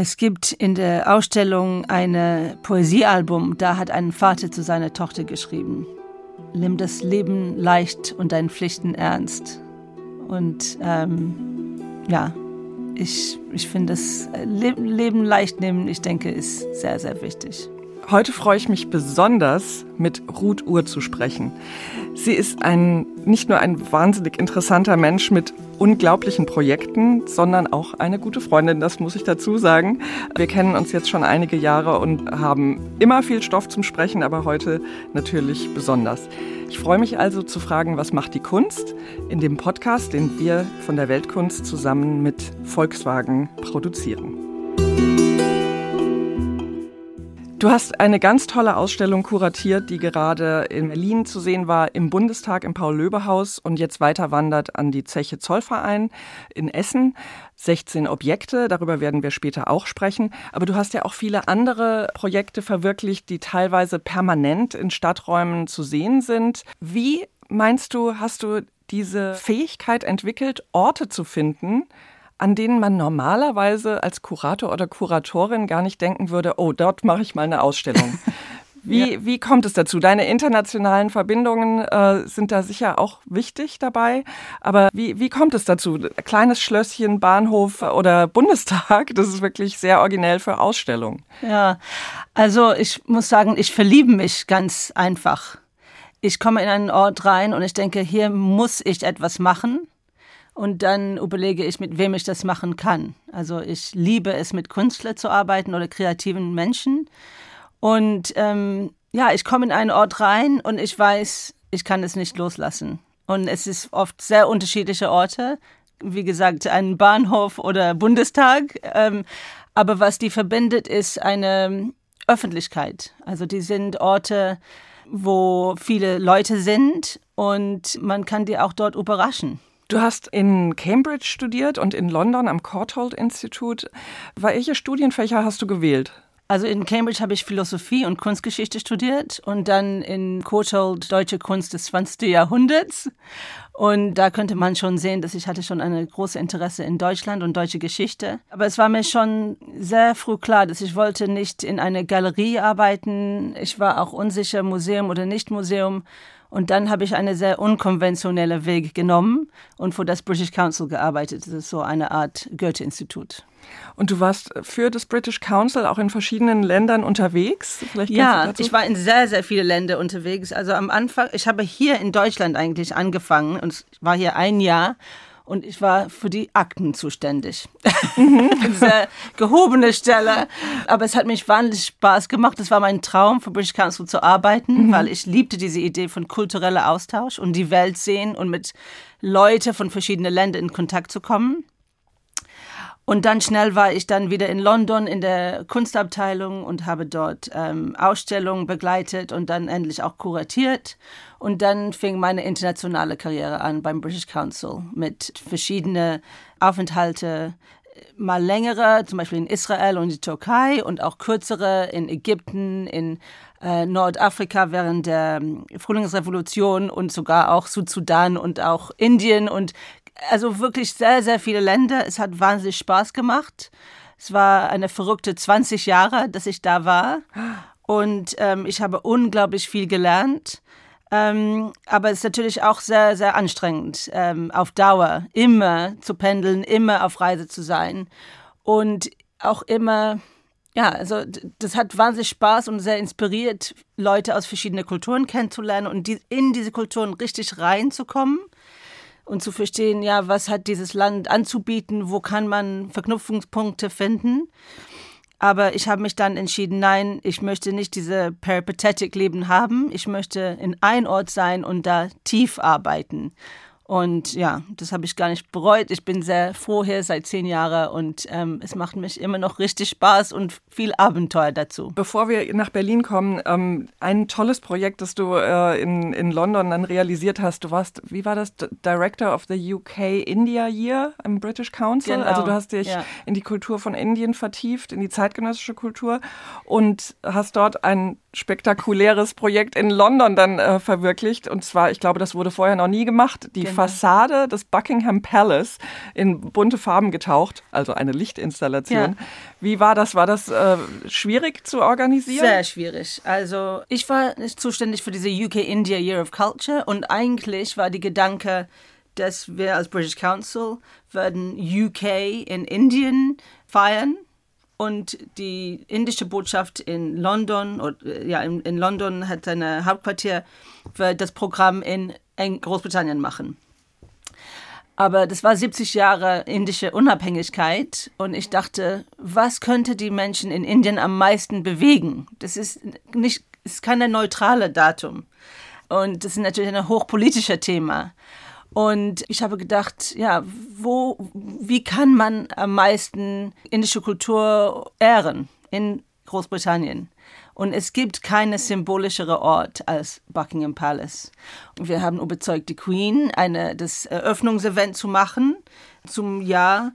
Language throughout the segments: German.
Es gibt in der Ausstellung ein Poesiealbum, da hat ein Vater zu seiner Tochter geschrieben. Nimm das Leben leicht und deine Pflichten ernst. Und ähm, ja, ich, ich finde das Leben leicht nehmen, ich denke, ist sehr, sehr wichtig. Heute freue ich mich besonders, mit Ruth Uhr zu sprechen. Sie ist ein, nicht nur ein wahnsinnig interessanter Mensch mit unglaublichen Projekten, sondern auch eine gute Freundin, das muss ich dazu sagen. Wir kennen uns jetzt schon einige Jahre und haben immer viel Stoff zum Sprechen, aber heute natürlich besonders. Ich freue mich also zu fragen, was macht die Kunst in dem Podcast, den wir von der Weltkunst zusammen mit Volkswagen produzieren. Du hast eine ganz tolle Ausstellung kuratiert, die gerade in Berlin zu sehen war, im Bundestag im Paul-Löbe-Haus und jetzt weiter wandert an die Zeche Zollverein in Essen. 16 Objekte, darüber werden wir später auch sprechen. Aber du hast ja auch viele andere Projekte verwirklicht, die teilweise permanent in Stadträumen zu sehen sind. Wie meinst du, hast du diese Fähigkeit entwickelt, Orte zu finden, an denen man normalerweise als Kurator oder Kuratorin gar nicht denken würde, oh, dort mache ich mal eine Ausstellung. Wie, ja. wie kommt es dazu? Deine internationalen Verbindungen äh, sind da sicher auch wichtig dabei. Aber wie, wie kommt es dazu? Kleines Schlösschen, Bahnhof oder Bundestag, das ist wirklich sehr originell für Ausstellungen. Ja, also ich muss sagen, ich verliebe mich ganz einfach. Ich komme in einen Ort rein und ich denke, hier muss ich etwas machen. Und dann überlege ich, mit wem ich das machen kann. Also ich liebe es, mit Künstlern zu arbeiten oder kreativen Menschen. Und ähm, ja, ich komme in einen Ort rein und ich weiß, ich kann es nicht loslassen. Und es ist oft sehr unterschiedliche Orte. Wie gesagt, ein Bahnhof oder Bundestag. Ähm, aber was die verbindet, ist eine Öffentlichkeit. Also die sind Orte, wo viele Leute sind und man kann die auch dort überraschen. Du hast in Cambridge studiert und in London am Courtauld Institute. Welche Studienfächer hast du gewählt? Also in Cambridge habe ich Philosophie und Kunstgeschichte studiert und dann in Courtauld Deutsche Kunst des 20. Jahrhunderts. Und da könnte man schon sehen, dass ich hatte schon eine große Interesse in Deutschland und deutsche Geschichte. Aber es war mir schon sehr früh klar, dass ich wollte nicht in einer Galerie arbeiten. Ich war auch unsicher, Museum oder nicht Museum. Und dann habe ich einen sehr unkonventionellen Weg genommen und für das British Council gearbeitet. Das ist so eine Art Goethe-Institut. Und du warst für das British Council auch in verschiedenen Ländern unterwegs? Ja, ich war in sehr, sehr viele Länder unterwegs. Also am Anfang, ich habe hier in Deutschland eigentlich angefangen und war hier ein Jahr und ich war für die Akten zuständig. Mhm. Diese gehobene Stelle. Aber es hat mich wahnsinnig Spaß gemacht. Es war mein Traum, für British Council zu arbeiten, mhm. weil ich liebte diese Idee von kultureller Austausch und die Welt sehen und mit Leuten von verschiedenen Ländern in Kontakt zu kommen. Und dann schnell war ich dann wieder in London in der Kunstabteilung und habe dort ähm, Ausstellungen begleitet und dann endlich auch kuratiert. Und dann fing meine internationale Karriere an beim British Council mit verschiedenen Aufenthalte, mal längere, zum Beispiel in Israel und die Türkei und auch kürzere in Ägypten, in äh, Nordafrika während der ähm, Frühlingsrevolution und sogar auch Südsudan und auch Indien und also wirklich sehr, sehr viele Länder. Es hat wahnsinnig Spaß gemacht. Es war eine verrückte 20 Jahre, dass ich da war. Und ähm, ich habe unglaublich viel gelernt. Ähm, aber es ist natürlich auch sehr, sehr anstrengend, ähm, auf Dauer immer zu pendeln, immer auf Reise zu sein. Und auch immer, ja, also das hat wahnsinnig Spaß und sehr inspiriert, Leute aus verschiedenen Kulturen kennenzulernen und die, in diese Kulturen richtig reinzukommen und zu verstehen, ja, was hat dieses Land anzubieten, wo kann man Verknüpfungspunkte finden. Aber ich habe mich dann entschieden, nein, ich möchte nicht diese peripatetic Leben haben. Ich möchte in ein Ort sein und da tief arbeiten. Und ja, das habe ich gar nicht bereut. Ich bin sehr froh hier seit zehn Jahren und ähm, es macht mich immer noch richtig Spaß und viel Abenteuer dazu. Bevor wir nach Berlin kommen, ähm, ein tolles Projekt, das du äh, in, in London dann realisiert hast. Du warst, wie war das, Director of the UK India Year im British Council. Genau. Also du hast dich ja. in die Kultur von Indien vertieft, in die zeitgenössische Kultur und hast dort ein spektakuläres Projekt in London dann äh, verwirklicht. Und zwar, ich glaube, das wurde vorher noch nie gemacht, die genau. Fassade des Buckingham Palace in bunte Farben getaucht, also eine Lichtinstallation. Ja. Wie war das? War das äh, schwierig zu organisieren? Sehr schwierig. Also ich war zuständig für diese UK India Year of Culture und eigentlich war die Gedanke, dass wir als British Council werden UK in Indien feiern und die indische Botschaft in London, äh, ja, in, in London hat seine Hauptquartier, wird das Programm in Großbritannien machen. Aber das war 70 Jahre indische Unabhängigkeit und ich dachte, was könnte die Menschen in Indien am meisten bewegen? Das ist nicht, ist kein neutrale Datum. Und das ist natürlich ein hochpolitisches Thema. Und ich habe gedacht, ja, wo, wie kann man am meisten indische Kultur ehren in Großbritannien? Und es gibt keinen symbolischere Ort als Buckingham Palace. Und wir haben überzeugt, die Queen eine, das Eröffnungsevent zu machen zum Jahr.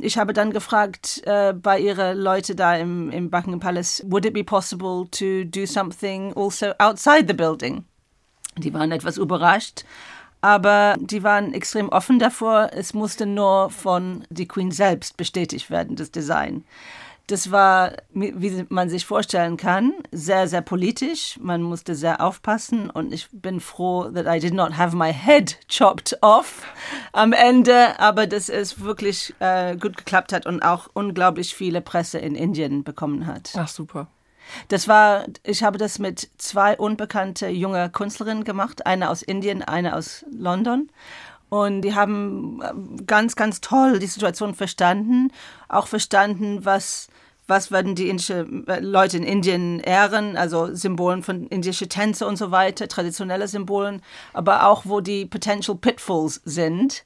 Ich habe dann gefragt äh, bei ihren Leute da im, im Buckingham Palace, would it be possible to do something also outside the building? Die waren etwas überrascht aber die waren extrem offen davor. Es musste nur von die Queen selbst bestätigt werden, das Design. Das war, wie man sich vorstellen kann, sehr, sehr politisch. Man musste sehr aufpassen und ich bin froh, that I did not have my head chopped off am Ende, aber dass es wirklich äh, gut geklappt hat und auch unglaublich viele Presse in Indien bekommen hat. Ach, super. Das war, ich habe das mit zwei unbekannte junge Künstlerinnen gemacht, eine aus Indien, eine aus London. Und die haben äh, ganz, ganz toll die Situation verstanden, auch verstanden, was, was werden die indische äh, Leute in Indien ehren, also Symbolen von indische Tänze und so weiter, traditionelle Symbolen, aber auch wo die potential pitfalls sind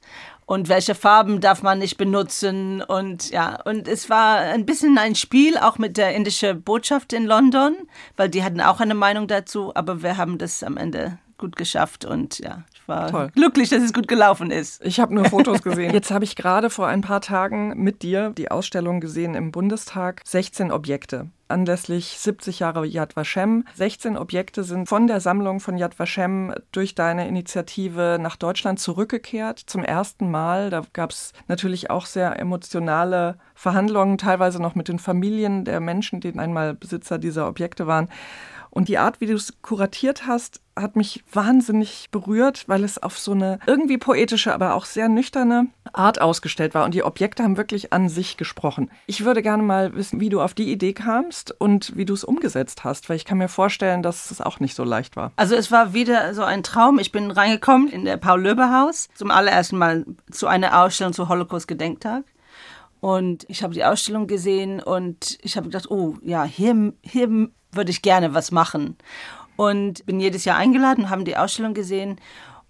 und welche Farben darf man nicht benutzen? Und ja und es war ein bisschen ein Spiel auch mit der indischen Botschaft in London, weil die hatten auch eine Meinung dazu, aber wir haben das am Ende gut geschafft und ja, ich war Toll. glücklich, dass es gut gelaufen ist. Ich habe nur Fotos gesehen. Jetzt habe ich gerade vor ein paar Tagen mit dir die Ausstellung gesehen im Bundestag 16 Objekte anlässlich 70 Jahre Yad Vashem. 16 Objekte sind von der Sammlung von Yad Vashem durch deine Initiative nach Deutschland zurückgekehrt. Zum ersten Mal. Da gab es natürlich auch sehr emotionale Verhandlungen, teilweise noch mit den Familien der Menschen, die einmal Besitzer dieser Objekte waren. Und die Art, wie du es kuratiert hast, hat mich wahnsinnig berührt, weil es auf so eine irgendwie poetische, aber auch sehr nüchterne Art ausgestellt war. Und die Objekte haben wirklich an sich gesprochen. Ich würde gerne mal wissen, wie du auf die Idee kamst und wie du es umgesetzt hast, weil ich kann mir vorstellen, dass es auch nicht so leicht war. Also es war wieder so ein Traum. Ich bin reingekommen in der Paul-Löbe-Haus zum allerersten Mal zu einer Ausstellung zu Holocaust-Gedenktag. Und ich habe die Ausstellung gesehen und ich habe gedacht, oh ja, hier, hier würde ich gerne was machen. Und bin jedes Jahr eingeladen, haben die Ausstellung gesehen.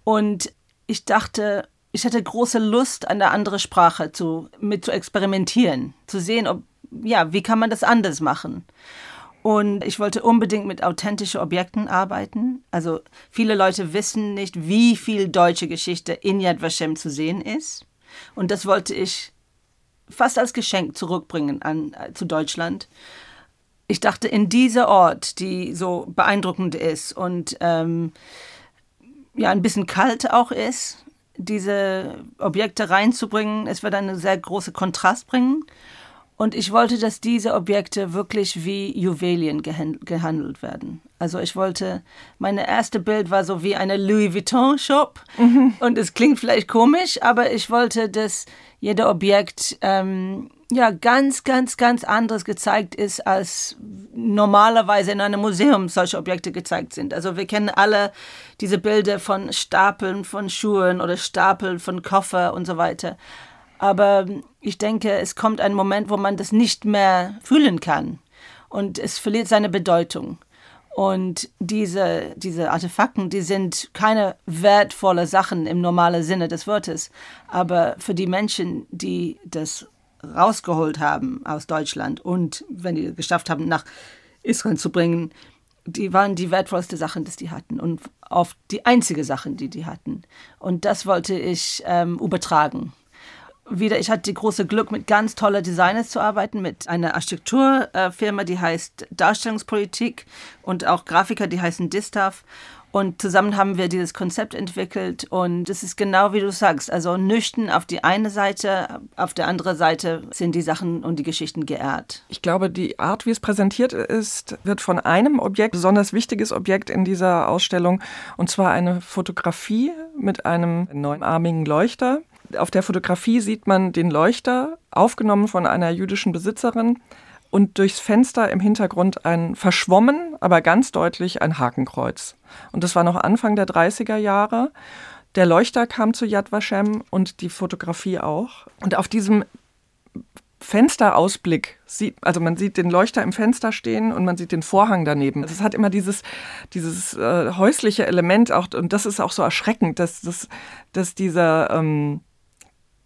Und ich dachte, ich hatte große Lust, eine andere Sprache zu, mit zu experimentieren, zu sehen, ob, ja, wie kann man das anders machen. Und ich wollte unbedingt mit authentischen Objekten arbeiten. Also viele Leute wissen nicht, wie viel deutsche Geschichte in Yad Vashem zu sehen ist. Und das wollte ich fast als Geschenk zurückbringen an, zu Deutschland ich dachte, in dieser Ort, die so beeindruckend ist und ähm, ja ein bisschen kalt auch ist, diese Objekte reinzubringen, es wird einen sehr großen Kontrast bringen. Und ich wollte, dass diese Objekte wirklich wie Juwelien gehandelt werden. Also ich wollte, meine erste Bild war so wie eine Louis Vuitton Shop. Mhm. Und es klingt vielleicht komisch, aber ich wollte, dass jeder Objekt ähm, ja ganz, ganz, ganz anderes gezeigt ist, als normalerweise in einem Museum solche Objekte gezeigt sind. Also wir kennen alle diese Bilder von Stapeln von Schuhen oder Stapeln von Koffer und so weiter. Aber ich denke, es kommt ein Moment, wo man das nicht mehr fühlen kann und es verliert seine Bedeutung. Und diese, diese Artefakten, die sind keine wertvolle Sachen im normalen Sinne des Wortes. Aber für die Menschen, die das rausgeholt haben aus Deutschland und wenn die geschafft haben, nach Israel zu bringen, die waren die wertvollste Sachen, die die hatten und auf die einzige Sachen, die die hatten. Und das wollte ich ähm, übertragen wieder, ich hatte die große Glück, mit ganz toller Designers zu arbeiten, mit einer Architekturfirma, die heißt Darstellungspolitik und auch Grafiker, die heißen Distaff. Und zusammen haben wir dieses Konzept entwickelt und es ist genau wie du sagst, also nüchtern auf die eine Seite, auf der anderen Seite sind die Sachen und die Geschichten geehrt. Ich glaube, die Art, wie es präsentiert ist, wird von einem Objekt, besonders wichtiges Objekt in dieser Ausstellung, und zwar eine Fotografie mit einem neunarmigen Leuchter. Auf der Fotografie sieht man den Leuchter, aufgenommen von einer jüdischen Besitzerin, und durchs Fenster im Hintergrund ein verschwommen, aber ganz deutlich ein Hakenkreuz. Und das war noch Anfang der 30er Jahre. Der Leuchter kam zu Yad Vashem und die Fotografie auch. Und auf diesem Fensterausblick sieht, also man sieht den Leuchter im Fenster stehen und man sieht den Vorhang daneben. Es hat immer dieses, dieses äh, häusliche Element auch, und das ist auch so erschreckend, dass, dass, dass dieser ähm,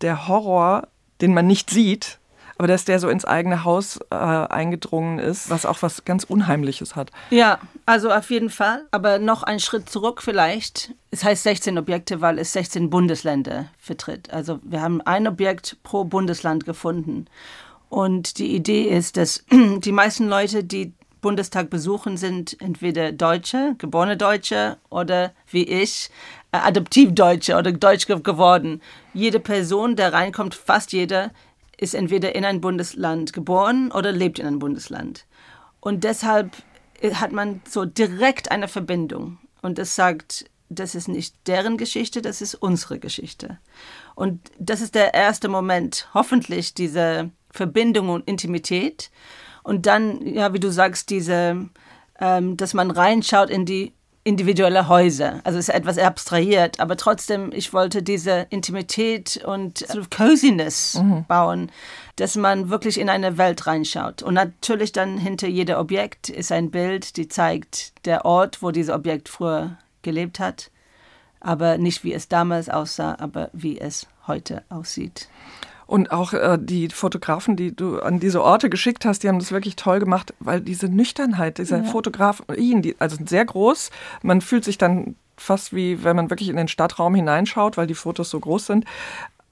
der Horror, den man nicht sieht, aber dass der so ins eigene Haus äh, eingedrungen ist, was auch was ganz Unheimliches hat. Ja, also auf jeden Fall. Aber noch einen Schritt zurück vielleicht. Es heißt 16 Objekte, weil es 16 Bundesländer vertritt. Also wir haben ein Objekt pro Bundesland gefunden. Und die Idee ist, dass die meisten Leute, die Bundestag besuchen, sind entweder Deutsche, geborene Deutsche oder wie ich, äh, Adoptivdeutsche oder Deutsch geworden. Jede Person, der reinkommt, fast jeder, ist entweder in ein Bundesland geboren oder lebt in einem Bundesland. Und deshalb äh, hat man so direkt eine Verbindung. Und das sagt, das ist nicht deren Geschichte, das ist unsere Geschichte. Und das ist der erste Moment, hoffentlich diese Verbindung und Intimität. Und dann, ja, wie du sagst, diese, ähm, dass man reinschaut in die individuelle Häuser. Also es ist etwas abstrahiert, aber trotzdem, ich wollte diese Intimität und sort of Coziness mhm. bauen, dass man wirklich in eine Welt reinschaut. Und natürlich dann hinter jedem Objekt ist ein Bild, die zeigt der Ort, wo dieses Objekt früher gelebt hat, aber nicht wie es damals aussah, aber wie es heute aussieht. Und auch äh, die Fotografen, die du an diese Orte geschickt hast, die haben das wirklich toll gemacht, weil diese Nüchternheit dieser ja. Fotografien, die, also sehr groß, man fühlt sich dann fast wie, wenn man wirklich in den Stadtraum hineinschaut, weil die Fotos so groß sind.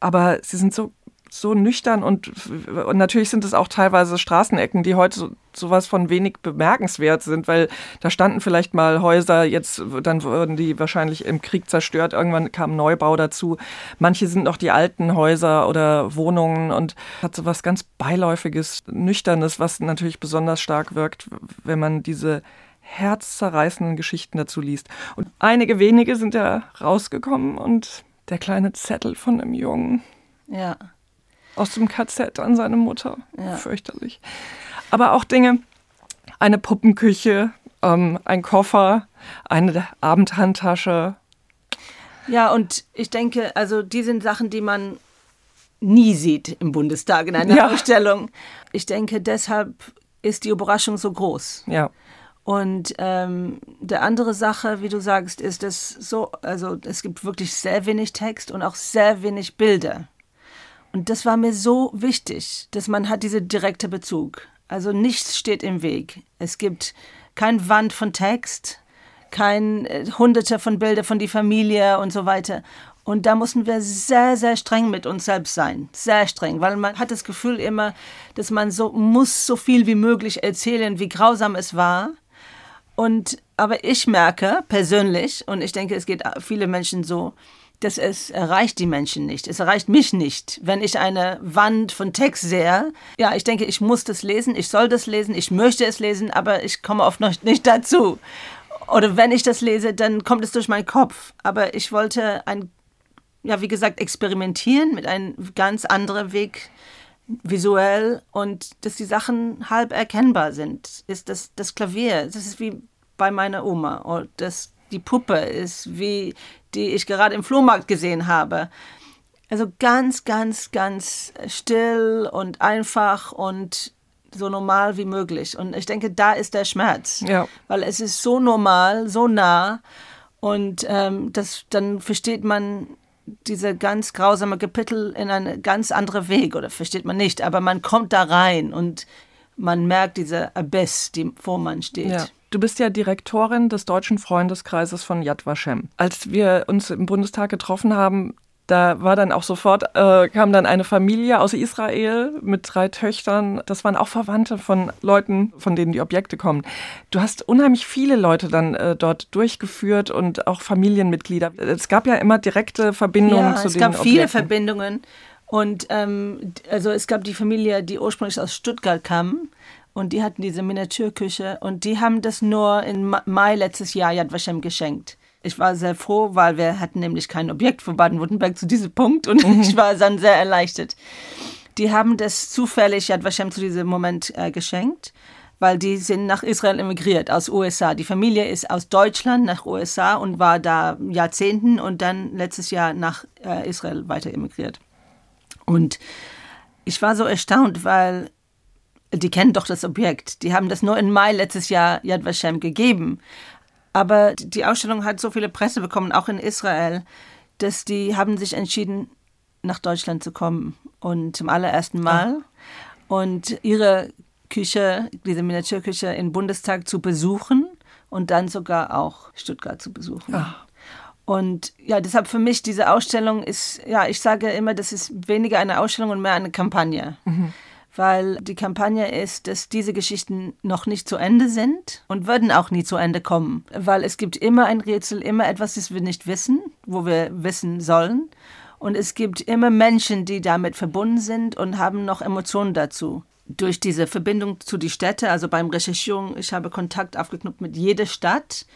Aber sie sind so so nüchtern und, und natürlich sind es auch teilweise Straßenecken, die heute so, sowas von wenig bemerkenswert sind, weil da standen vielleicht mal Häuser, jetzt dann wurden die wahrscheinlich im Krieg zerstört, irgendwann kam Neubau dazu. Manche sind noch die alten Häuser oder Wohnungen und hat sowas ganz beiläufiges, nüchternes, was natürlich besonders stark wirkt, wenn man diese herzzerreißenden Geschichten dazu liest. Und einige wenige sind ja rausgekommen und der kleine Zettel von einem Jungen. Ja aus dem KZ an seine Mutter. Ja. Fürchterlich. Aber auch Dinge, eine Puppenküche, ähm, ein Koffer, eine Abendhandtasche. Ja, und ich denke, also die sind Sachen, die man nie sieht im Bundestag in einer ja. Ausstellung. Ich denke, deshalb ist die Überraschung so groß. Ja. Und ähm, der andere Sache, wie du sagst, ist es so, also es gibt wirklich sehr wenig Text und auch sehr wenig Bilder. Und das war mir so wichtig, dass man hat diesen direkten Bezug. Also nichts steht im Weg. Es gibt kein Wand von Text, kein äh, Hunderte von Bildern von die Familie und so weiter. Und da mussten wir sehr, sehr streng mit uns selbst sein. Sehr streng, weil man hat das Gefühl immer, dass man so muss so viel wie möglich erzählen, wie grausam es war. Und aber ich merke persönlich, und ich denke, es geht viele Menschen so, dass es erreicht die Menschen nicht. Es erreicht mich nicht. Wenn ich eine Wand von Text sehe, ja, ich denke, ich muss das lesen, ich soll das lesen, ich möchte es lesen, aber ich komme oft noch nicht dazu. Oder wenn ich das lese, dann kommt es durch meinen Kopf. Aber ich wollte ein, ja, wie gesagt, experimentieren mit einem ganz anderen Weg visuell und dass die Sachen halb erkennbar sind. Ist das, das Klavier, das ist wie bei meiner Oma. Und das, die Puppe ist wie die ich gerade im Flohmarkt gesehen habe. Also ganz, ganz, ganz still und einfach und so normal wie möglich. Und ich denke, da ist der Schmerz. Ja. Weil es ist so normal, so nah. Und ähm, das, dann versteht man diese ganz grausame Kapitel in einen ganz anderen Weg. Oder versteht man nicht. Aber man kommt da rein und man merkt diese Abyss, die vor man steht. Ja. Du bist ja Direktorin des Deutschen Freundeskreises von Yad Vashem. Als wir uns im Bundestag getroffen haben, Da war dann auch sofort, äh, kam dann eine Familie aus Israel mit drei Töchtern. Das waren auch Verwandte von Leuten, von denen die Objekte kommen. Du hast unheimlich viele Leute dann äh, dort durchgeführt und auch Familienmitglieder. Es gab ja immer direkte Verbindungen ja, zu den Objekten. Es gab viele Verbindungen. Und ähm, also es gab die Familie, die ursprünglich aus Stuttgart kam und die hatten diese Miniaturküche und die haben das nur im Mai letztes Jahr Yad Vashem geschenkt ich war sehr froh, weil wir hatten nämlich kein Objekt für Baden-Württemberg zu diesem Punkt und mhm. ich war dann sehr erleichtert. Die haben das zufällig Yad Vashem zu diesem Moment äh, geschenkt, weil die sind nach Israel emigriert aus USA. Die Familie ist aus Deutschland nach USA und war da Jahrzehnten und dann letztes Jahr nach äh, Israel weiter emigriert. Und ich war so erstaunt, weil die kennen doch das Objekt. Die haben das nur im Mai letztes Jahr Yad Vashem gegeben. Aber die Ausstellung hat so viele Presse bekommen, auch in Israel, dass die haben sich entschieden, nach Deutschland zu kommen. Und zum allerersten Mal. Oh. Und ihre Küche, diese Miniaturküche im Bundestag zu besuchen und dann sogar auch Stuttgart zu besuchen. Oh. Und ja, deshalb für mich diese Ausstellung ist, ja, ich sage immer, das ist weniger eine Ausstellung und mehr eine Kampagne. Mhm weil die Kampagne ist, dass diese Geschichten noch nicht zu Ende sind und würden auch nie zu Ende kommen, weil es gibt immer ein Rätsel, immer etwas, das wir nicht wissen, wo wir wissen sollen. Und es gibt immer Menschen, die damit verbunden sind und haben noch Emotionen dazu. Durch diese Verbindung zu die Städte, also beim Recherchieren, ich habe Kontakt aufgeknüpft mit jeder Stadt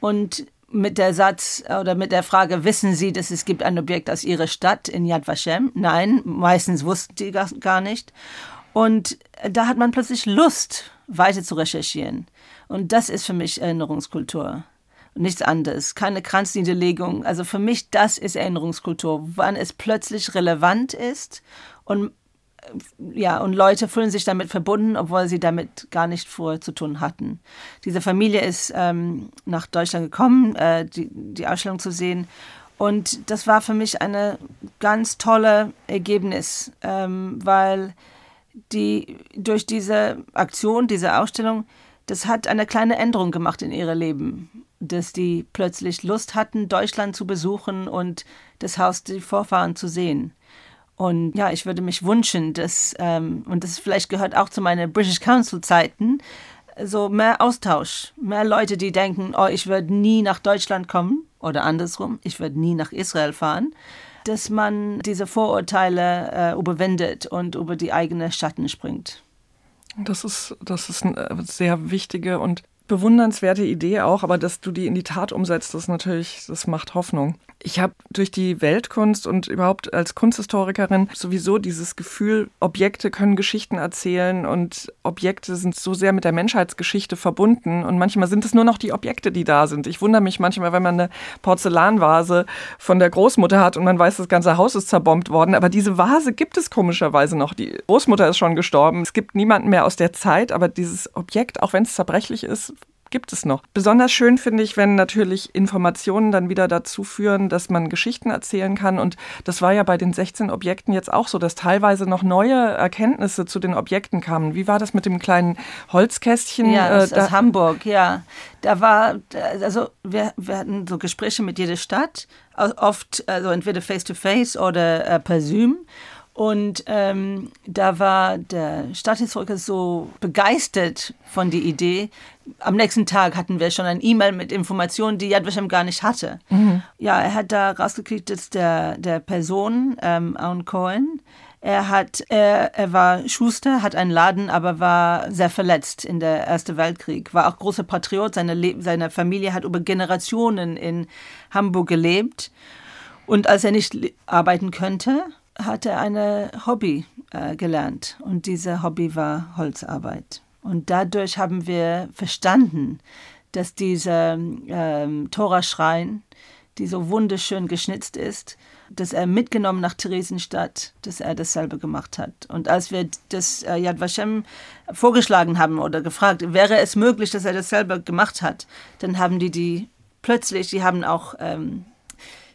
und mit der Satz oder mit der Frage, wissen Sie, dass es gibt ein Objekt aus Ihrer Stadt in Yad Vashem? Nein, meistens wussten die gar nicht. Und da hat man plötzlich Lust, weiter zu recherchieren. Und das ist für mich Erinnerungskultur. nichts anderes. Keine Kranzniederlegung. Also für mich, das ist Erinnerungskultur. Wann es plötzlich relevant ist und ja, und Leute fühlen sich damit verbunden, obwohl sie damit gar nicht vorher zu tun hatten. Diese Familie ist ähm, nach Deutschland gekommen, äh, die, die Ausstellung zu sehen. Und das war für mich eine ganz tolle Ergebnis, ähm, weil die durch diese Aktion, diese Ausstellung, das hat eine kleine Änderung gemacht in ihrem Leben, dass die plötzlich Lust hatten, Deutschland zu besuchen und das Haus der Vorfahren zu sehen. Und ja, ich würde mich wünschen, dass, ähm, und das vielleicht gehört auch zu meinen British Council Zeiten, so mehr Austausch, mehr Leute, die denken, oh, ich würde nie nach Deutschland kommen oder andersrum, ich würde nie nach Israel fahren dass man diese Vorurteile äh, überwindet und über die eigene Schatten springt. Das ist, das ist eine sehr wichtige und bewundernswerte Idee auch, aber dass du die in die Tat umsetzt, das natürlich, das macht Hoffnung. Ich habe durch die Weltkunst und überhaupt als Kunsthistorikerin sowieso dieses Gefühl, Objekte können Geschichten erzählen und Objekte sind so sehr mit der Menschheitsgeschichte verbunden und manchmal sind es nur noch die Objekte, die da sind. Ich wundere mich manchmal, wenn man eine Porzellanvase von der Großmutter hat und man weiß, das ganze Haus ist zerbombt worden, aber diese Vase gibt es komischerweise noch. Die Großmutter ist schon gestorben. Es gibt niemanden mehr aus der Zeit, aber dieses Objekt, auch wenn es zerbrechlich ist, gibt es noch. Besonders schön finde ich, wenn natürlich Informationen dann wieder dazu führen, dass man Geschichten erzählen kann. Und das war ja bei den 16 Objekten jetzt auch so, dass teilweise noch neue Erkenntnisse zu den Objekten kamen. Wie war das mit dem kleinen Holzkästchen? Ja, das äh, aus Hamburg, ja. Da war, also wir, wir hatten so Gespräche mit jeder Stadt, oft also entweder face-to-face -face oder äh, per Zoom. Und ähm, da war der Stadthistoriker so begeistert von der Idee. Am nächsten Tag hatten wir schon ein E-Mail mit Informationen, die Yad Vashem gar nicht hatte. Mhm. Ja, er hat da rausgekriegt, dass der, der Person, ähm, Aaron Cohen, er, hat, er, er war Schuster, hat einen Laden, aber war sehr verletzt in der Ersten Weltkrieg. War auch großer Patriot. Seine, Le seine Familie hat über Generationen in Hamburg gelebt. Und als er nicht arbeiten könnte, hat er eine Hobby äh, gelernt und diese Hobby war Holzarbeit. Und dadurch haben wir verstanden, dass dieser ähm, Toraschrein, die so wunderschön geschnitzt ist, dass er mitgenommen nach Theresienstadt, dass er dasselbe gemacht hat. Und als wir das äh, Yad Vashem vorgeschlagen haben oder gefragt, wäre es möglich, dass er dasselbe gemacht hat, dann haben die die plötzlich, die haben auch ähm,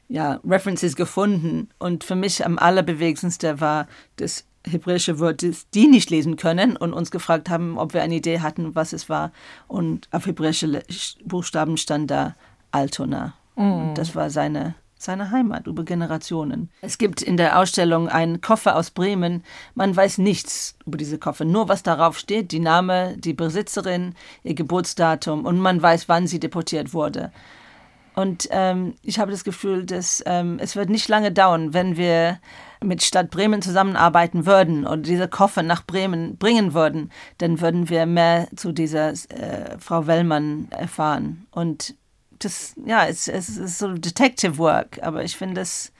ja, References gefunden. Und für mich am allerbewegendsten war das hebräische Wort, das die nicht lesen können und uns gefragt haben, ob wir eine Idee hatten, was es war. Und auf hebräische Buchstaben stand da Altona. Mm. das war seine seine Heimat über Generationen. Es gibt in der Ausstellung einen Koffer aus Bremen. Man weiß nichts über diese Koffer, nur was darauf steht, die Name, die Besitzerin, ihr Geburtsdatum und man weiß, wann sie deportiert wurde. Und ähm, ich habe das Gefühl, dass ähm, es wird nicht lange dauern, wenn wir mit Stadt Bremen zusammenarbeiten würden oder diese Koffer nach Bremen bringen würden, dann würden wir mehr zu dieser äh, Frau Wellmann erfahren. Und das, ja, es, es ist so Detective Work, aber ich finde es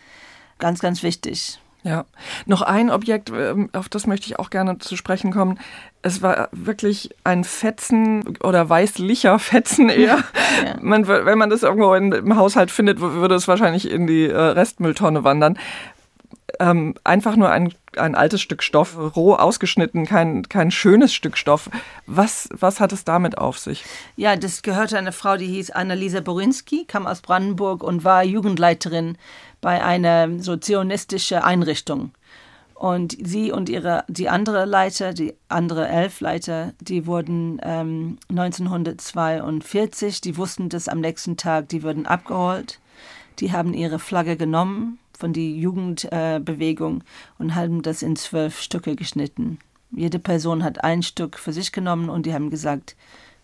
ganz, ganz wichtig. Ja, noch ein Objekt, ähm, auf das möchte ich auch gerne zu sprechen kommen. Es war wirklich ein Fetzen oder weißlicher Fetzen eher. Ja. Man, wenn man das irgendwo im Haushalt findet, würde es wahrscheinlich in die äh, Restmülltonne wandern ähm, einfach nur ein, ein altes Stück Stoff, roh ausgeschnitten, kein, kein schönes Stück Stoff. Was, was hat es damit auf sich? Ja, das gehörte einer Frau, die hieß Annalisa Borinski, kam aus Brandenburg und war Jugendleiterin bei einer so zionistischen Einrichtung. Und sie und ihre, die andere Leiter, die andere elf Leiter, die wurden ähm, 1942, die wussten das am nächsten Tag, die würden abgeholt. Die haben ihre Flagge genommen von der Jugendbewegung äh, und haben das in zwölf Stücke geschnitten. Jede Person hat ein Stück für sich genommen und die haben gesagt,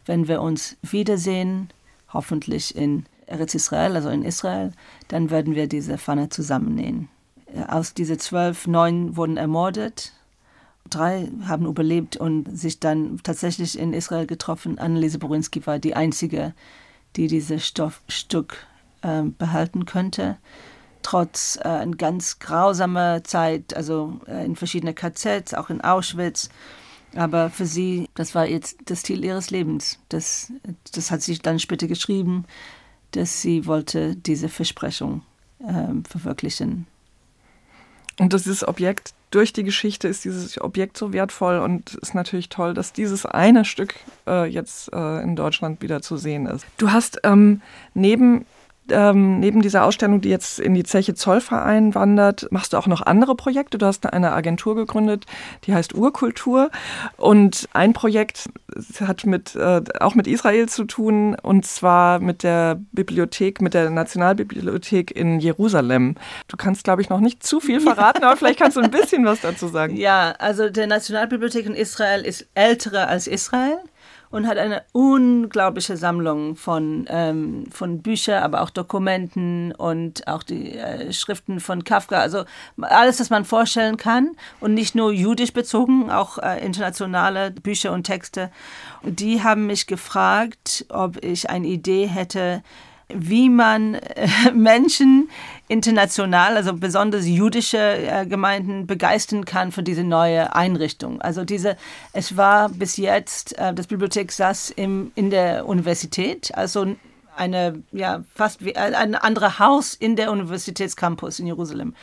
wenn wir uns wiedersehen, hoffentlich in Eretz Israel, also in Israel, dann werden wir diese Pfanne zusammennähen. Äh, aus diesen zwölf, neun wurden ermordet, drei haben überlebt und sich dann tatsächlich in Israel getroffen. Anneliese Borinski war die einzige, die dieses Stoffstück äh, behalten könnte trotz äh, eine ganz grausame Zeit, also äh, in verschiedenen KZs, auch in Auschwitz. Aber für sie, das war jetzt das Ziel ihres Lebens. Das, das hat sie dann später geschrieben, dass sie wollte diese Versprechung äh, verwirklichen. Und dieses Objekt, durch die Geschichte ist dieses Objekt so wertvoll und ist natürlich toll, dass dieses eine Stück äh, jetzt äh, in Deutschland wieder zu sehen ist. Du hast ähm, neben ähm, neben dieser Ausstellung, die jetzt in die Zeche Zollverein wandert, machst du auch noch andere Projekte. Du hast eine Agentur gegründet, die heißt Urkultur. Und ein Projekt hat mit, äh, auch mit Israel zu tun, und zwar mit der Bibliothek, mit der Nationalbibliothek in Jerusalem. Du kannst, glaube ich, noch nicht zu viel verraten, aber vielleicht kannst du ein bisschen was dazu sagen. Ja, also die Nationalbibliothek in Israel ist ältere als Israel und hat eine unglaubliche Sammlung von, ähm, von Büchern, aber auch Dokumenten und auch die äh, Schriften von Kafka. Also alles, was man vorstellen kann und nicht nur jüdisch bezogen, auch äh, internationale Bücher und Texte. Die haben mich gefragt, ob ich eine Idee hätte, wie man äh, Menschen international, also besonders jüdische äh, Gemeinden begeistern kann für diese neue Einrichtung. Also diese, es war bis jetzt, äh, das Bibliothek saß im, in der Universität, also eine, ja, fast wie ein anderes Haus in der Universitätscampus in Jerusalem.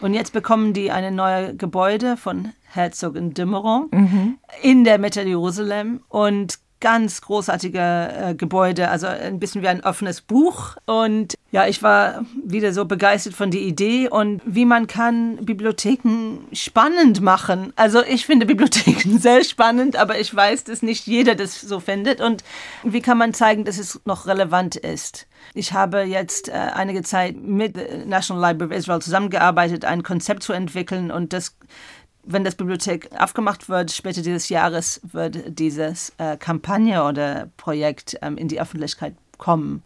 Und jetzt bekommen die eine neue Gebäude von Herzog in Dümmerung mhm. in der Mitte Jerusalem und ganz großartige äh, Gebäude, also ein bisschen wie ein offenes Buch. Und ja, ich war wieder so begeistert von der Idee und wie man kann Bibliotheken spannend machen. Also ich finde Bibliotheken sehr spannend, aber ich weiß, dass nicht jeder das so findet. Und wie kann man zeigen, dass es noch relevant ist? Ich habe jetzt äh, einige Zeit mit National Library of Israel zusammengearbeitet, ein Konzept zu entwickeln und das wenn das Bibliothek aufgemacht wird, später dieses Jahres wird dieses äh, Kampagne oder Projekt ähm, in die Öffentlichkeit kommen.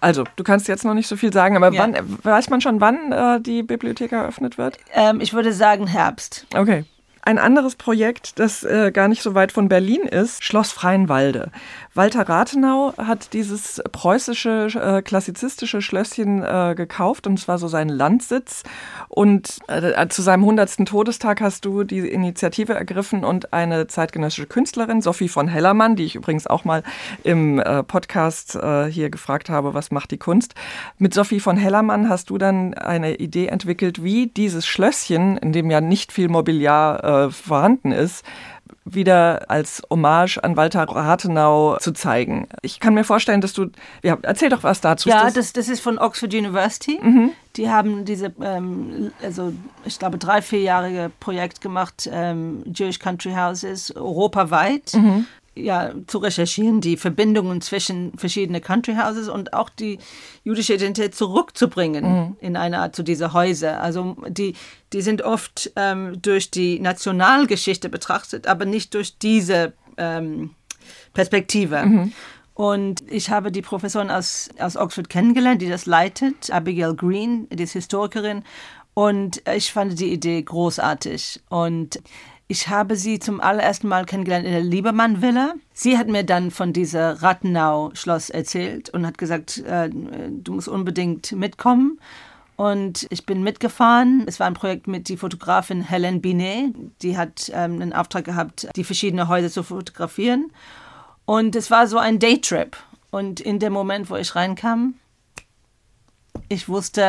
Also, du kannst jetzt noch nicht so viel sagen, aber ja. wann weiß man schon, wann äh, die Bibliothek eröffnet wird? Ähm, ich würde sagen Herbst. Okay. Ein anderes Projekt, das äh, gar nicht so weit von Berlin ist, Schloss Freienwalde. Walter Rathenau hat dieses preußische, äh, klassizistische Schlösschen äh, gekauft und zwar so sein Landsitz. Und äh, zu seinem 100. Todestag hast du die Initiative ergriffen und eine zeitgenössische Künstlerin, Sophie von Hellermann, die ich übrigens auch mal im äh, Podcast äh, hier gefragt habe, was macht die Kunst. Mit Sophie von Hellermann hast du dann eine Idee entwickelt, wie dieses Schlösschen, in dem ja nicht viel Mobiliar äh, vorhanden ist, wieder als Hommage an Walter Rathenau zu zeigen. Ich kann mir vorstellen, dass du, ja, erzähl doch was dazu. Ja, das, das ist von Oxford University. Mhm. Die haben diese, ähm, also ich glaube, drei, vierjährige Projekt gemacht, ähm, Jewish Country Houses, europaweit. Mhm. Ja, zu recherchieren, die Verbindungen zwischen verschiedenen Country Houses und auch die jüdische Identität zurückzubringen mhm. in eine Art zu diese Häuser. Also die, die sind oft ähm, durch die Nationalgeschichte betrachtet, aber nicht durch diese ähm, Perspektive. Mhm. Und ich habe die Professorin aus, aus Oxford kennengelernt, die das leitet, Abigail Green, die ist Historikerin. Und ich fand die Idee großartig. Und ich habe sie zum allerersten Mal kennengelernt in der Liebermann-Villa. Sie hat mir dann von dieser Rathenau-Schloss erzählt und hat gesagt, äh, du musst unbedingt mitkommen. Und ich bin mitgefahren. Es war ein Projekt mit die Fotografin Helen Binet. Die hat ähm, einen Auftrag gehabt, die verschiedenen Häuser zu fotografieren. Und es war so ein Daytrip. Und in dem Moment, wo ich reinkam, ich wusste,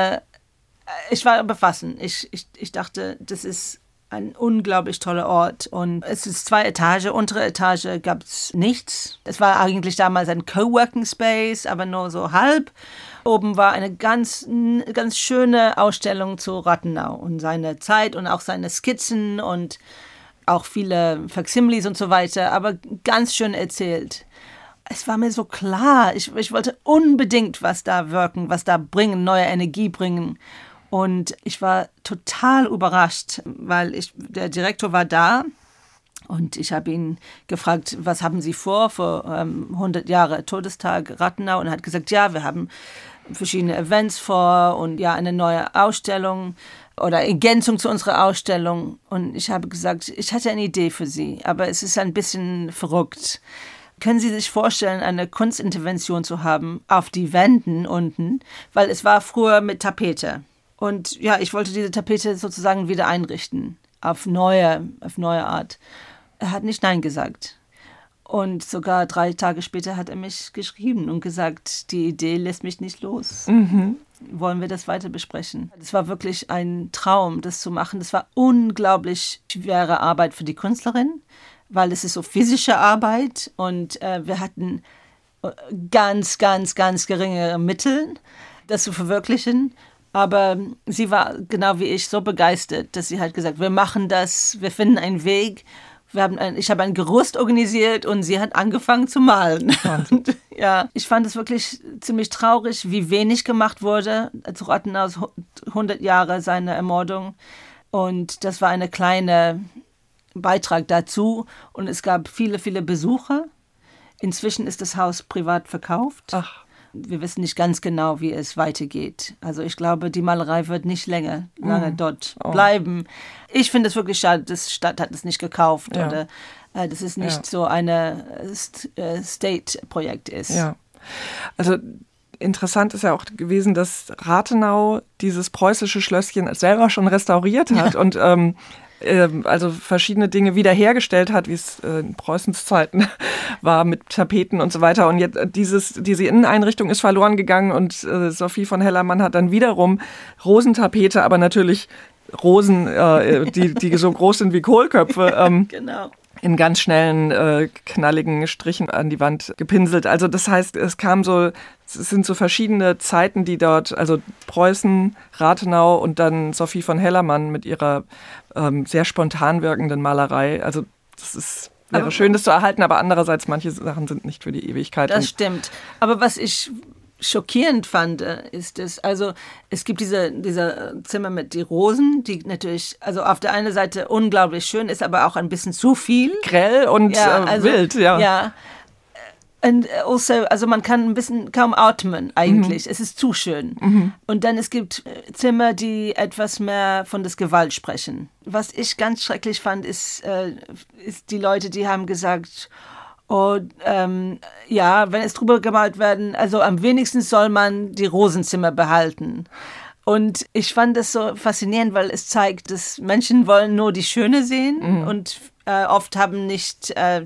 äh, ich war befassen. Ich, ich, ich dachte, das ist ein unglaublich toller Ort und es ist zwei Etagen. Untere Etage gab es nichts. Es war eigentlich damals ein Coworking Space, aber nur so halb. Oben war eine ganz, ganz schöne Ausstellung zu Rattenau und seine Zeit und auch seine Skizzen und auch viele Facsimiles und so weiter, aber ganz schön erzählt. Es war mir so klar, ich, ich wollte unbedingt was da wirken, was da bringen, neue Energie bringen. Und ich war total überrascht, weil ich, der Direktor war da und ich habe ihn gefragt, was haben Sie vor für ähm, 100 Jahre Todestag Rattenau? Und er hat gesagt, ja, wir haben verschiedene Events vor und ja, eine neue Ausstellung oder Ergänzung zu unserer Ausstellung. Und ich habe gesagt, ich hatte eine Idee für Sie, aber es ist ein bisschen verrückt. Können Sie sich vorstellen, eine Kunstintervention zu haben auf die Wänden unten? Weil es war früher mit Tapete. Und ja, ich wollte diese Tapete sozusagen wieder einrichten, auf neue, auf neue Art. Er hat nicht Nein gesagt. Und sogar drei Tage später hat er mich geschrieben und gesagt, die Idee lässt mich nicht los. Mhm. Wollen wir das weiter besprechen? Es war wirklich ein Traum, das zu machen. Das war unglaublich schwere Arbeit für die Künstlerin, weil es ist so physische Arbeit und äh, wir hatten äh, ganz, ganz, ganz geringe Mittel, das zu verwirklichen. Aber sie war genau wie ich so begeistert, dass sie hat gesagt, wir machen das, wir finden einen Weg. Wir haben ein, ich habe ein Gerüst organisiert und sie hat angefangen zu malen. Und, ja, ich fand es wirklich ziemlich traurig, wie wenig gemacht wurde zu Rattenhaus 100 Jahre seiner Ermordung. Und das war eine kleine Beitrag dazu. Und es gab viele, viele Besucher. Inzwischen ist das Haus privat verkauft. Ach wir wissen nicht ganz genau, wie es weitergeht. Also ich glaube, die Malerei wird nicht länger, lange mm. dort oh. bleiben. Ich finde es wirklich schade, das Stadt hat es nicht gekauft ja. oder äh, das ist nicht ja. so ein äh, State-Projekt ist. Ja. Also interessant ist ja auch gewesen, dass Rathenau dieses preußische Schlösschen selber schon restauriert hat ja. und ähm, ähm, also verschiedene Dinge wiederhergestellt hat, wie es äh, in Preußens Zeiten war mit Tapeten und so weiter. Und jetzt äh, dieses, diese Inneneinrichtung ist verloren gegangen und äh, Sophie von Hellermann hat dann wiederum Rosentapete, aber natürlich Rosen, äh, die, die so groß sind wie Kohlköpfe. Ähm, genau in ganz schnellen, äh, knalligen Strichen an die Wand gepinselt. Also das heißt, es kam so, es sind so verschiedene Zeiten, die dort, also Preußen, Rathenau und dann Sophie von Hellermann mit ihrer ähm, sehr spontan wirkenden Malerei. Also das ist wäre schön, das zu erhalten, aber andererseits manche Sachen sind nicht für die Ewigkeit. Das stimmt. Aber was ich schockierend fand, äh, ist es, also es gibt diese, diese Zimmer mit die Rosen, die natürlich, also auf der einen Seite unglaublich schön ist, aber auch ein bisschen zu viel. Grell und ja, äh, also, wild, ja. Ja. Und also, also man kann ein bisschen kaum atmen eigentlich. Mhm. Es ist zu schön. Mhm. Und dann es gibt äh, Zimmer, die etwas mehr von das Gewalt sprechen. Was ich ganz schrecklich fand, ist, äh, ist die Leute, die haben gesagt, und ähm, ja, wenn es drüber gemalt werden, also am wenigsten soll man die Rosenzimmer behalten. Und ich fand das so faszinierend, weil es zeigt, dass Menschen wollen nur die Schöne sehen mhm. und äh, oft haben nicht äh,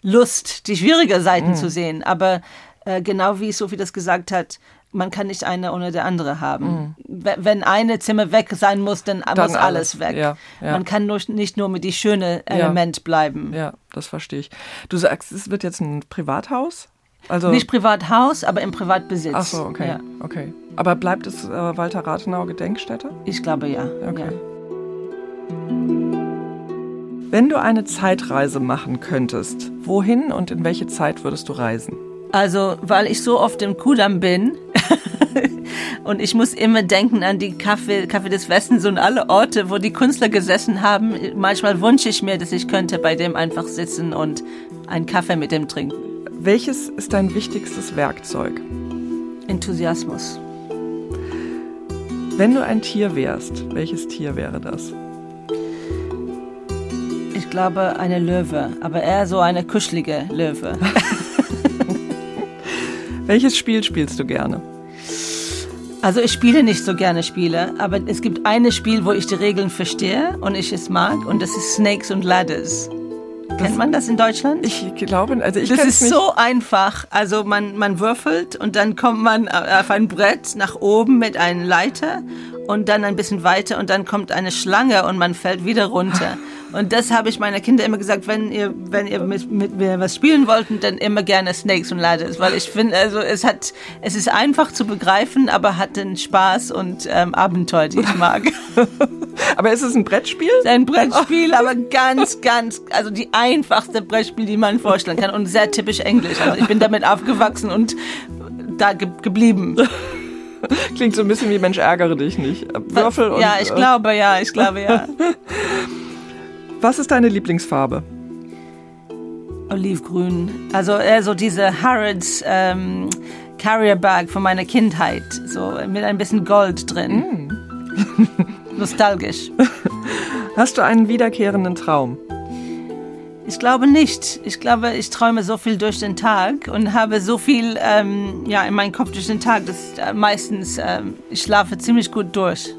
Lust, die schwierigen Seiten mhm. zu sehen. Aber äh, genau wie Sophie das gesagt hat, man kann nicht eine ohne der andere haben. Mhm. Wenn eine Zimmer weg sein muss, dann, dann muss alles, alles weg. Ja, ja. Man kann nur, nicht nur mit die schöne Element ja. bleiben. Ja, das verstehe ich. Du sagst, es wird jetzt ein Privathaus? Also nicht Privathaus, aber im Privatbesitz. Ach so, okay. okay. Aber bleibt es äh, Walter Rathenau Gedenkstätte? Ich glaube ja. Okay. Wenn du eine Zeitreise machen könntest, wohin und in welche Zeit würdest du reisen? Also, weil ich so oft im Kudamm bin und ich muss immer denken an die Kaffee, Kaffee des Westens und alle Orte, wo die Künstler gesessen haben. Manchmal wünsche ich mir, dass ich könnte bei dem einfach sitzen und einen Kaffee mit dem trinken. Welches ist dein wichtigstes Werkzeug? Enthusiasmus. Wenn du ein Tier wärst, welches Tier wäre das? Ich glaube eine Löwe, aber eher so eine kuschelige Löwe. Welches Spiel spielst du gerne? Also ich spiele nicht so gerne Spiele, aber es gibt ein Spiel, wo ich die Regeln verstehe und ich es mag und das ist Snakes und Ladders. Das, Kennt man das in Deutschland? Ich glaube, also ich Das ist nicht. so einfach. Also man, man würfelt und dann kommt man auf ein Brett nach oben mit einer Leiter und dann ein bisschen weiter und dann kommt eine Schlange und man fällt wieder runter. Und das habe ich meiner Kinder immer gesagt, wenn ihr, wenn ihr mit, mit mir was spielen wollten, dann immer gerne Snakes und Ladders, weil ich finde, also es hat, es ist einfach zu begreifen, aber hat den Spaß und ähm, Abenteuer, die ich mag. aber ist es ein Brettspiel? Es ist ein Brettspiel, aber ganz, ganz, also die einfachste Brettspiel, die man vorstellen kann und sehr typisch Englisch. Also ich bin damit aufgewachsen und da ge geblieben. Klingt so ein bisschen wie Mensch, ärgere dich nicht. Würfel und. Ja, ich glaube, ja, ich glaube, ja. Was ist deine Lieblingsfarbe? Olivgrün. Also eher so diese Harrods ähm, Carrier Bag von meiner Kindheit. So mit ein bisschen Gold drin. Mm. Nostalgisch. Hast du einen wiederkehrenden Traum? Ich glaube nicht. Ich glaube, ich träume so viel durch den Tag und habe so viel ähm, ja, in meinem Kopf durch den Tag, dass äh, meistens äh, ich schlafe ziemlich gut durch.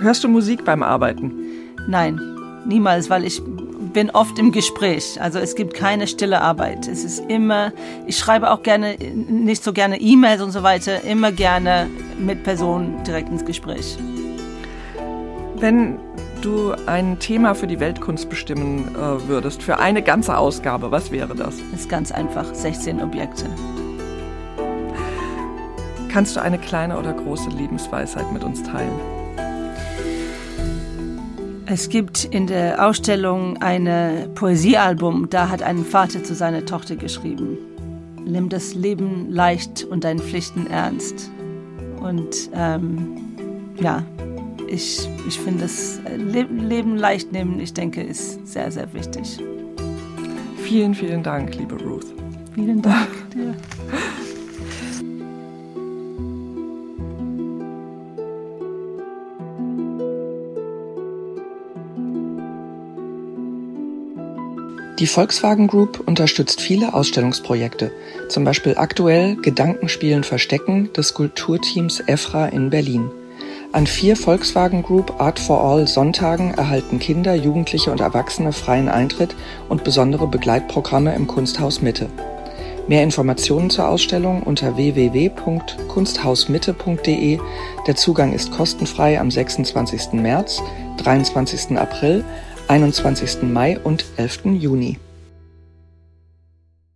Hörst du Musik beim Arbeiten? Nein, niemals, weil ich bin oft im Gespräch. Also es gibt keine stille Arbeit. Es ist immer, ich schreibe auch gerne, nicht so gerne E-Mails und so weiter, immer gerne mit Personen direkt ins Gespräch. Wenn du ein Thema für die Weltkunst bestimmen äh, würdest, für eine ganze Ausgabe, was wäre das? Das ist ganz einfach, 16 Objekte. Kannst du eine kleine oder große Lebensweisheit mit uns teilen? Es gibt in der Ausstellung ein Poesiealbum, da hat ein Vater zu seiner Tochter geschrieben. Nimm das Leben leicht und deine Pflichten ernst. Und ähm, ja, ich, ich finde das Leben leicht nehmen, ich denke, ist sehr, sehr wichtig. Vielen, vielen Dank, liebe Ruth. Vielen Dank dir. Die Volkswagen Group unterstützt viele Ausstellungsprojekte, zum Beispiel aktuell Gedankenspielen Verstecken des Kulturteams EFRA in Berlin. An vier Volkswagen Group Art for All Sonntagen erhalten Kinder, Jugendliche und Erwachsene freien Eintritt und besondere Begleitprogramme im Kunsthaus Mitte. Mehr Informationen zur Ausstellung unter www.kunsthausmitte.de. Der Zugang ist kostenfrei am 26. März, 23. April 21. Mai und 11. Juni.